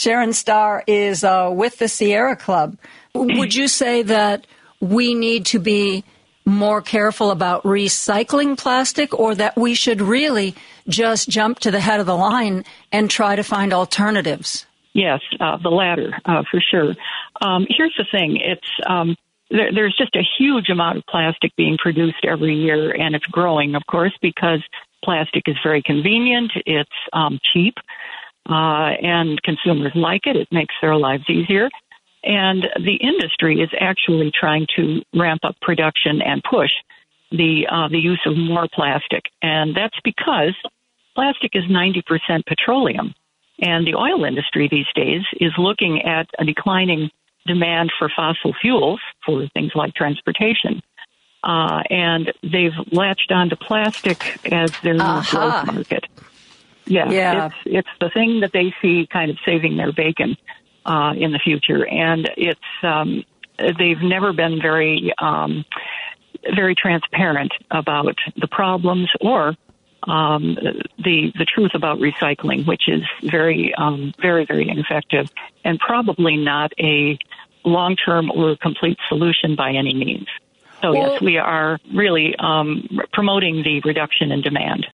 Sharon Starr is uh, with the Sierra Club. Would you say that we need to be more careful about recycling plastic or that we should really just jump to the head of the line and try to find alternatives? Yes, uh, the latter, uh, for sure. Um, here's the thing it's um, there, there's just a huge amount of plastic being produced every year, and it's growing, of course, because plastic is very convenient, it's um, cheap, uh, and consumers like it. It makes their lives easier. And the industry is actually trying to ramp up production and push the uh, the use of more plastic, and that's because plastic is 90% petroleum, and the oil industry these days is looking at a declining demand for fossil fuels for things like transportation. Uh, and they've latched onto plastic as their uh-huh. growth market. Yeah, yeah, it's it's the thing that they see kind of saving their bacon uh, in the future, and it's um, they've never been very um, very transparent about the problems or um, the the truth about recycling, which is very um, very very ineffective and probably not a long term or complete solution by any means. So well, yes, we are really um, promoting the reduction in demand.